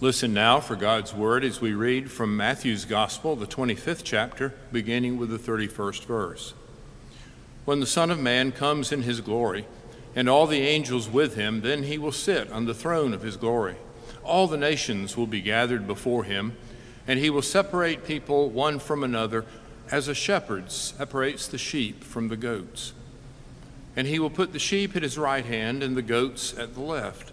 Listen now for God's word as we read from Matthew's Gospel, the 25th chapter, beginning with the 31st verse. When the Son of Man comes in his glory, and all the angels with him, then he will sit on the throne of his glory. All the nations will be gathered before him, and he will separate people one from another, as a shepherd separates the sheep from the goats. And he will put the sheep at his right hand and the goats at the left.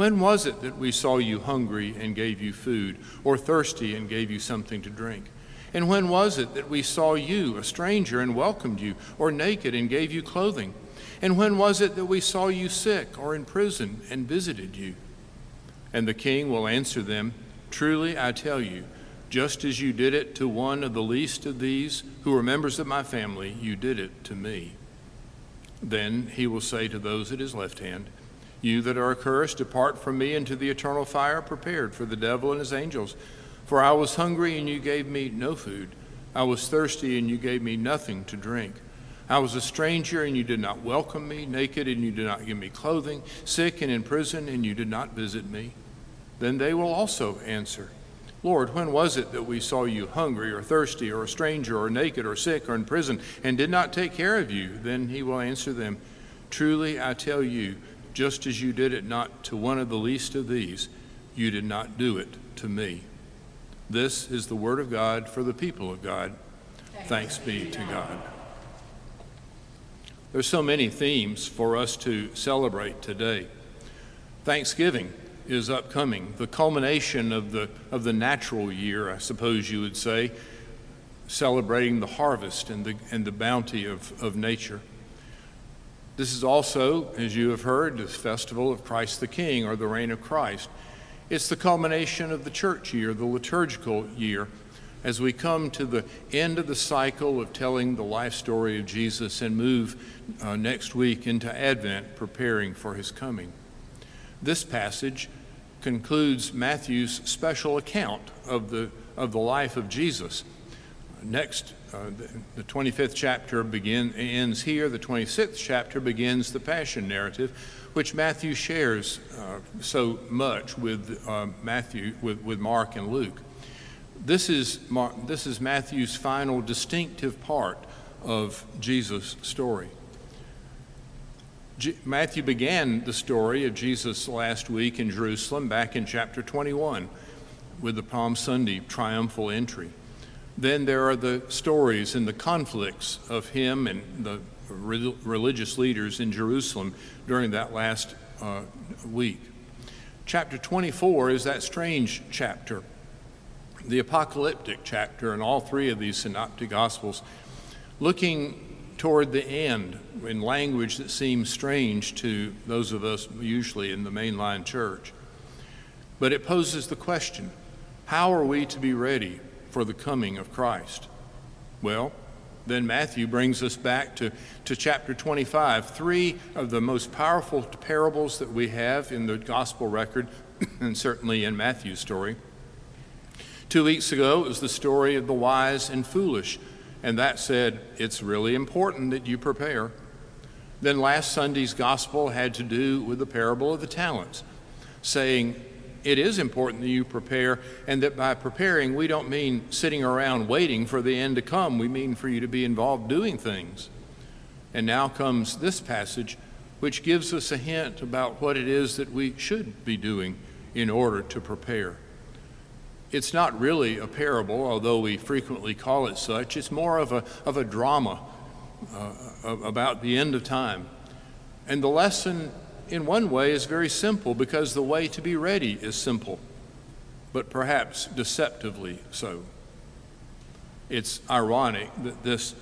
when was it that we saw you hungry and gave you food, or thirsty and gave you something to drink? And when was it that we saw you, a stranger, and welcomed you, or naked and gave you clothing? And when was it that we saw you sick or in prison and visited you? And the king will answer them, Truly I tell you, just as you did it to one of the least of these who are members of my family, you did it to me. Then he will say to those at his left hand, you that are accursed, depart from me into the eternal fire prepared for the devil and his angels. For I was hungry, and you gave me no food. I was thirsty, and you gave me nothing to drink. I was a stranger, and you did not welcome me, naked, and you did not give me clothing, sick and in prison, and you did not visit me. Then they will also answer, Lord, when was it that we saw you hungry or thirsty or a stranger or naked or sick or in prison and did not take care of you? Then he will answer them, Truly I tell you, just as you did it not to one of the least of these, you did not do it to me. This is the word of God for the people of God. Thanks be to God. There's so many themes for us to celebrate today. Thanksgiving is upcoming, the culmination of the, of the natural year, I suppose you would say, celebrating the harvest and the, and the bounty of, of nature. This is also, as you have heard, the festival of Christ the King or the reign of Christ. It's the culmination of the church year, the liturgical year, as we come to the end of the cycle of telling the life story of Jesus and move uh, next week into Advent, preparing for his coming. This passage concludes Matthew's special account of the, of the life of Jesus. Next uh, the, the 25th chapter begin, ends here. The 26th chapter begins the Passion narrative, which Matthew shares uh, so much with uh, Matthew, with, with Mark and Luke. This is, this is Matthew's final distinctive part of Jesus' story. G- Matthew began the story of Jesus last week in Jerusalem back in chapter 21 with the Palm Sunday triumphal entry. Then there are the stories and the conflicts of him and the re- religious leaders in Jerusalem during that last uh, week. Chapter 24 is that strange chapter, the apocalyptic chapter in all three of these synoptic gospels, looking toward the end in language that seems strange to those of us usually in the mainline church. But it poses the question how are we to be ready for the coming of Christ? Well, then Matthew brings us back to, to chapter 25, three of the most powerful parables that we have in the gospel record, and certainly in Matthew's story. Two weeks ago, it was the story of the wise and foolish, and that said, it's really important that you prepare. Then last Sunday's gospel had to do with the parable of the talents, saying, it is important that you prepare, and that by preparing, we don't mean sitting around waiting for the end to come. We mean for you to be involved doing things. And now comes this passage, which gives us a hint about what it is that we should be doing in order to prepare. It's not really a parable, although we frequently call it such. It's more of a, of a drama uh, about the end of time. And the lesson in one way, is very simple because the way to be ready is simple, but perhaps deceptively so. It's ironic that this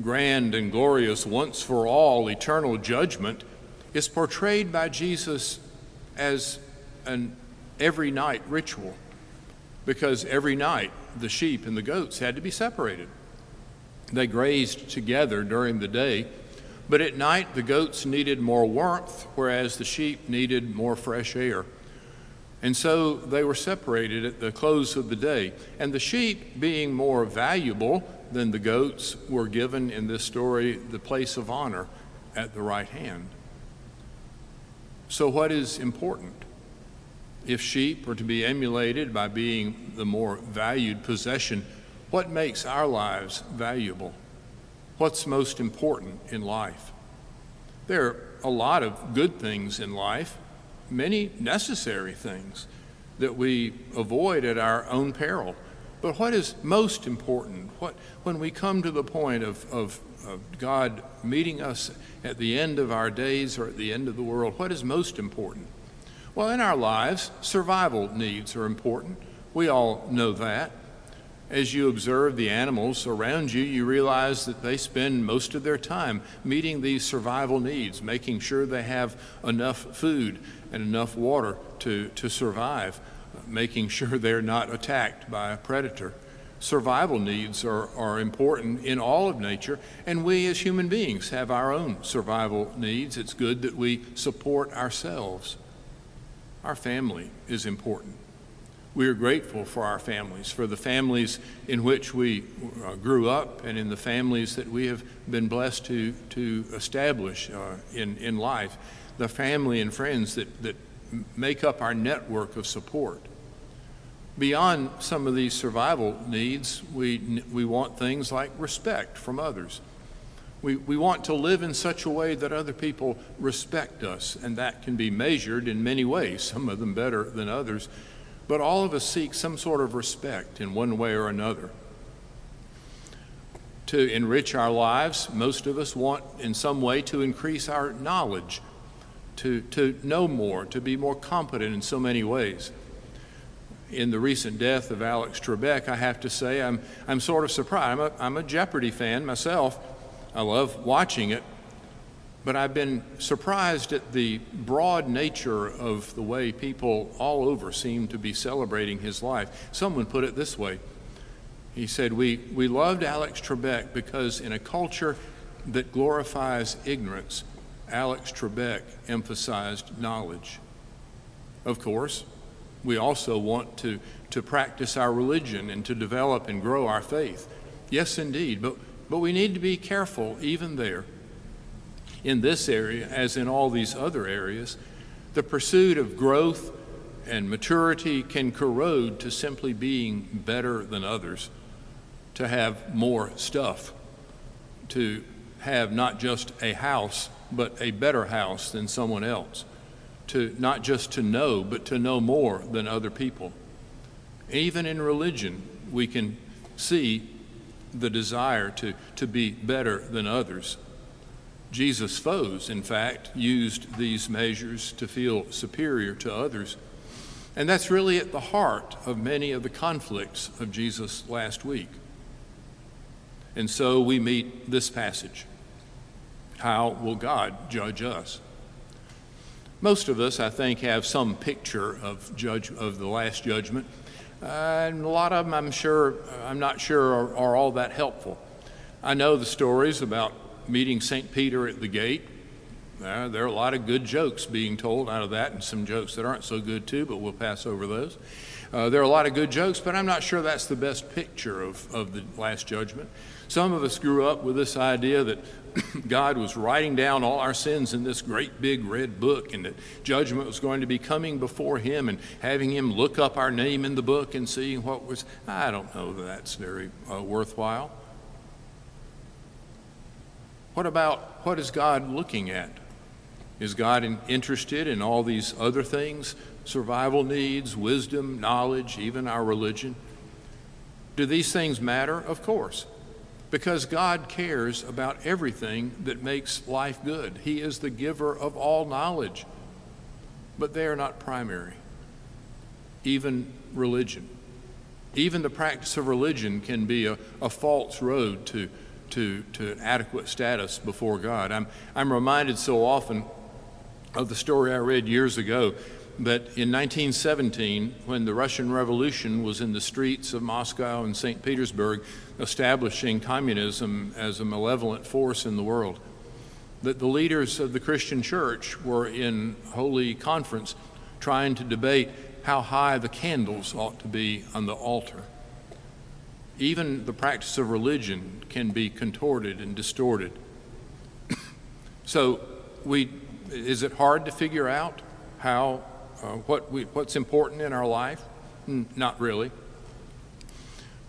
grand and glorious, once for all, eternal judgment is portrayed by Jesus as an every night ritual. because every night the sheep and the goats had to be separated. They grazed together during the day, but at night the goats needed more warmth, whereas the sheep needed more fresh air. And so they were separated at the close of the day. And the sheep, being more valuable than the goats, were given in this story the place of honor at the right hand. So, what is important? If sheep are to be emulated by being the more valued possession, what makes our lives valuable? What's most important in life? There are a lot of good things in life, many necessary things that we avoid at our own peril. But what is most important? What, when we come to the point of, of, of God meeting us at the end of our days or at the end of the world, what is most important? Well, in our lives, survival needs are important. We all know that. As you observe the animals around you, you realize that they spend most of their time meeting these survival needs, making sure they have enough food and enough water to, to survive, making sure they're not attacked by a predator. Survival needs are, are important in all of nature, and we as human beings have our own survival needs. It's good that we support ourselves. Our family is important. We are grateful for our families, for the families in which we uh, grew up and in the families that we have been blessed to, to establish uh, in, in life, the family and friends that, that make up our network of support. Beyond some of these survival needs, we, we want things like respect from others we, we want to live in such a way that other people respect us, and that can be measured in many ways, some of them better than others. But all of us seek some sort of respect in one way or another. To enrich our lives, most of us want in some way to increase our knowledge, to, to know more, to be more competent in so many ways. In the recent death of Alex Trebek, I have to say I'm, I'm sort of surprised. I'm a, I'm a Jeopardy fan myself I love watching it, but I've been surprised at the broad nature of the way people all over seem to be celebrating his life. Someone put it this way He said, We, we loved Alex Trebek because in a culture that glorifies ignorance, Alex Trebek emphasized knowledge. Of course, we also want to, to practice our religion and to develop and grow our faith. Yes, indeed, but but we need to be careful even there. In this area, as in all these other areas, the pursuit of growth and maturity can corrode to simply being better than others, to have more stuff, to have not just a house, but a better house than someone else, to not just to know, but to know more than other people. Even in religion, we can see the desire to, to be better than others. Jesus' foes, in fact, used these measures to feel superior to others. And that's really at the heart of many of the conflicts of Jesus last week. And so we meet this passage How will God judge us? Most of us, I think, have some picture of, judge, of the last judgment. Uh, and a lot of them, I'm sure, I'm not sure, are, are all that helpful. I know the stories about meeting St. Peter at the gate. Uh, there are a lot of good jokes being told out of that, and some jokes that aren't so good too, but we'll pass over those. Uh, there are a lot of good jokes, but I'm not sure that's the best picture of, of the Last Judgment. Some of us grew up with this idea that God was writing down all our sins in this great big red book, and that judgment was going to be coming before Him and having Him look up our name in the book and seeing what was. I don't know that that's very uh, worthwhile. What about what is God looking at? Is God in, interested in all these other things? Survival needs, wisdom, knowledge, even our religion? Do these things matter? Of course because God cares about everything that makes life good. He is the giver of all knowledge, but they are not primary. Even religion, even the practice of religion can be a, a false road to, to, to an adequate status before God. I'm, I'm reminded so often of the story I read years ago that in 1917, when the Russian Revolution was in the streets of Moscow and St. Petersburg, establishing communism as a malevolent force in the world, that the leaders of the Christian church were in holy conference trying to debate how high the candles ought to be on the altar. Even the practice of religion can be contorted and distorted. so, we, is it hard to figure out how uh, what we, what's important in our life? Not really.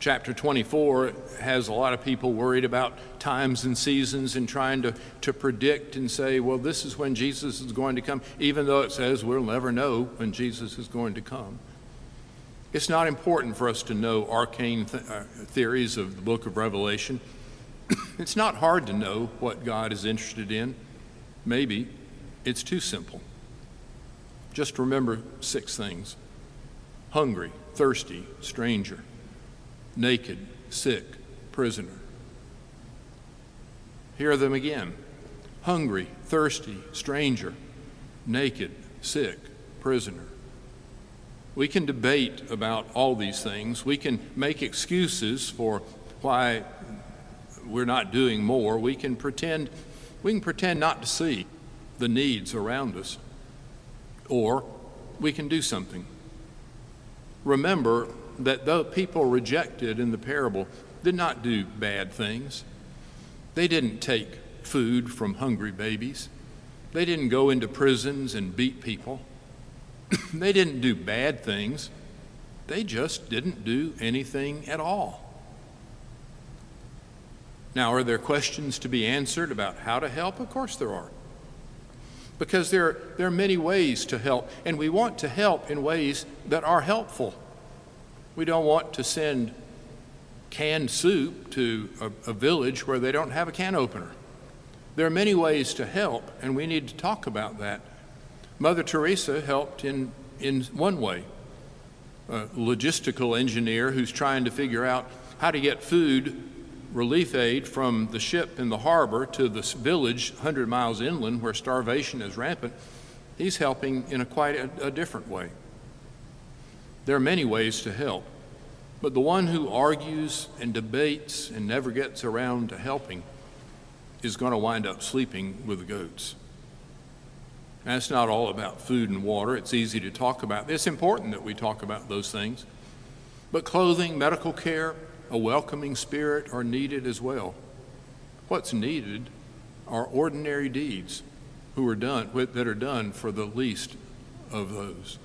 Chapter 24 has a lot of people worried about times and seasons and trying to, to predict and say, well, this is when Jesus is going to come, even though it says we'll never know when Jesus is going to come. It's not important for us to know arcane th- uh, theories of the book of Revelation. it's not hard to know what God is interested in. Maybe it's too simple. Just remember six things hungry, thirsty, stranger, naked, sick, prisoner. Hear them again hungry, thirsty, stranger, naked, sick, prisoner. We can debate about all these things. We can make excuses for why we're not doing more. We can pretend we can pretend not to see the needs around us. Or we can do something. Remember that the people rejected in the parable did not do bad things. They didn't take food from hungry babies. They didn't go into prisons and beat people. they didn't do bad things. They just didn't do anything at all. Now, are there questions to be answered about how to help? Of course there are because there, there are many ways to help, and we want to help in ways that are helpful. We don't want to send canned soup to a, a village where they don't have a can opener. There are many ways to help, and we need to talk about that. Mother Teresa helped in, in one way a logistical engineer who's trying to figure out how to get food relief aid from the ship in the harbor to this village 100 miles inland where starvation is rampant, he's helping in a quite a, a different way. There are many ways to help, but the one who argues and debates and never gets around to helping is going to wind up sleeping with the goats. And it's not all about food and water. It's easy to talk about. It's important that we talk about those things. But clothing, medical care, a welcoming spirit are needed as well. What's needed are ordinary deeds who are done that are done for the least of those.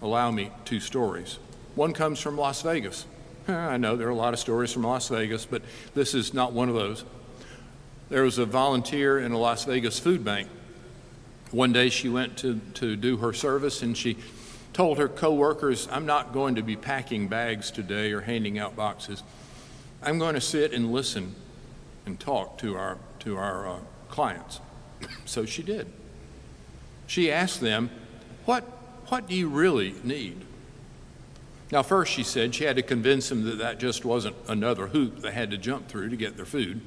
Allow me two stories. One comes from Las Vegas. I know there are a lot of stories from Las Vegas, but this is not one of those. There was a volunteer in a Las Vegas food bank. One day she went to, to do her service and she told her coworkers, I'm not going to be packing bags today or handing out boxes. I'm going to sit and listen and talk to our, to our uh, clients. so she did. She asked them, what, what do you really need? Now, first, she said she had to convince them that that just wasn't another hoop they had to jump through to get their food.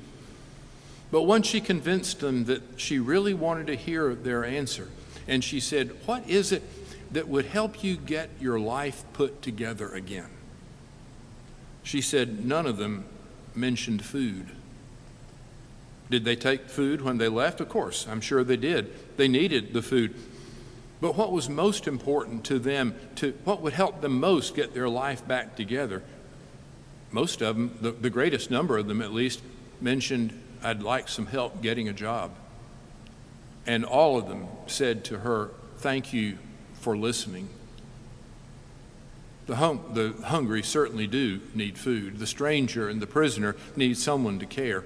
But once she convinced them that she really wanted to hear their answer, and she said, What is it that would help you get your life put together again. She said none of them mentioned food. Did they take food when they left? Of course, I'm sure they did. They needed the food. But what was most important to them, to what would help them most get their life back together? Most of them, the, the greatest number of them at least, mentioned, I'd like some help getting a job. And all of them said to her, Thank you for listening. The, hung, the hungry certainly do need food. The stranger and the prisoner need someone to care.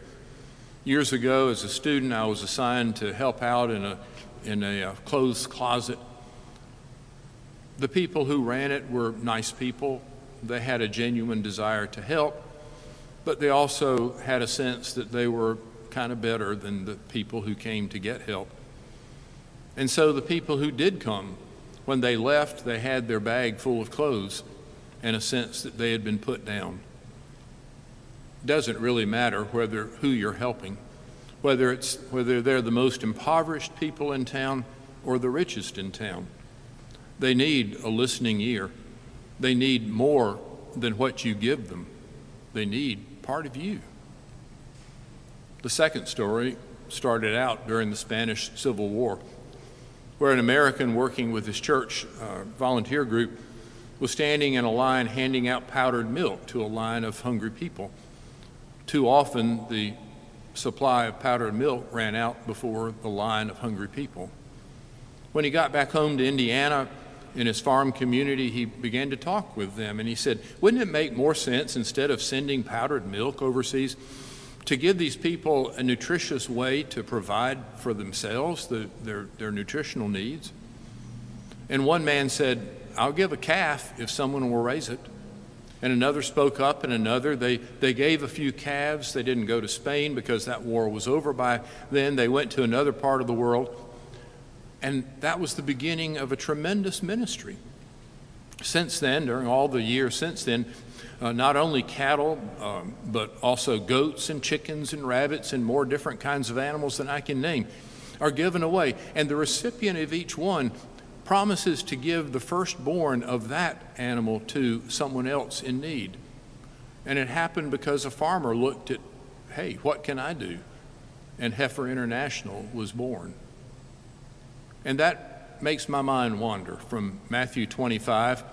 Years ago, as a student, I was assigned to help out in a, in a uh, clothes closet. The people who ran it were nice people. They had a genuine desire to help, but they also had a sense that they were kind of better than the people who came to get help. And so the people who did come when they left, they had their bag full of clothes and a sense that they had been put down. Doesn't really matter whether who you're helping, whether it's whether they're the most impoverished people in town or the richest in town. They need a listening ear. They need more than what you give them. They need part of you. The second story started out during the Spanish Civil War, where an American working with his church uh, volunteer group was standing in a line handing out powdered milk to a line of hungry people. Too often, the supply of powdered milk ran out before the line of hungry people. When he got back home to Indiana, in his farm community, he began to talk with them. And he said, Wouldn't it make more sense instead of sending powdered milk overseas to give these people a nutritious way to provide for themselves the, their, their nutritional needs? And one man said, I'll give a calf if someone will raise it. And another spoke up, and another. They, they gave a few calves. They didn't go to Spain because that war was over by then. They went to another part of the world. And that was the beginning of a tremendous ministry. Since then, during all the years since then, uh, not only cattle, um, but also goats and chickens and rabbits and more different kinds of animals than I can name are given away. And the recipient of each one promises to give the firstborn of that animal to someone else in need. And it happened because a farmer looked at, hey, what can I do? And Heifer International was born. And that makes my mind wander from Matthew 25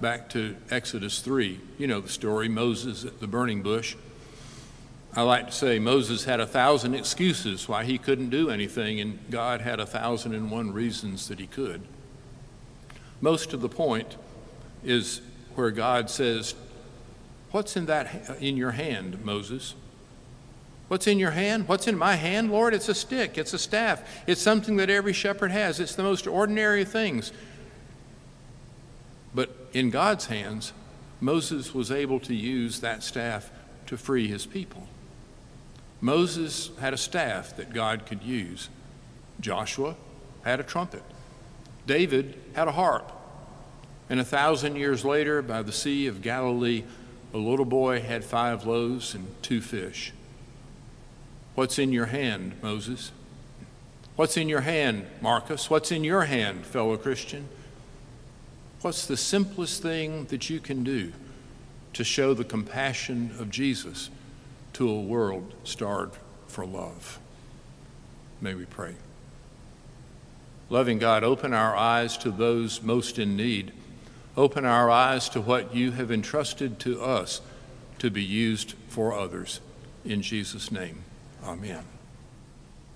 back to Exodus 3. You know the story Moses at the burning bush. I like to say Moses had a thousand excuses why he couldn't do anything, and God had a thousand and one reasons that he could. Most of the point is where God says, What's in that in your hand, Moses? What's in your hand? What's in my hand, Lord? It's a stick, it's a staff. It's something that every shepherd has. It's the most ordinary things. But in God's hands, Moses was able to use that staff to free his people. Moses had a staff that God could use. Joshua had a trumpet. David had a harp. And a thousand years later, by the Sea of Galilee, a little boy had five loaves and two fish. What's in your hand, Moses? What's in your hand, Marcus? What's in your hand, fellow Christian? What's the simplest thing that you can do to show the compassion of Jesus to a world starved for love? May we pray. Loving God, open our eyes to those most in need. Open our eyes to what you have entrusted to us to be used for others. In Jesus' name, amen.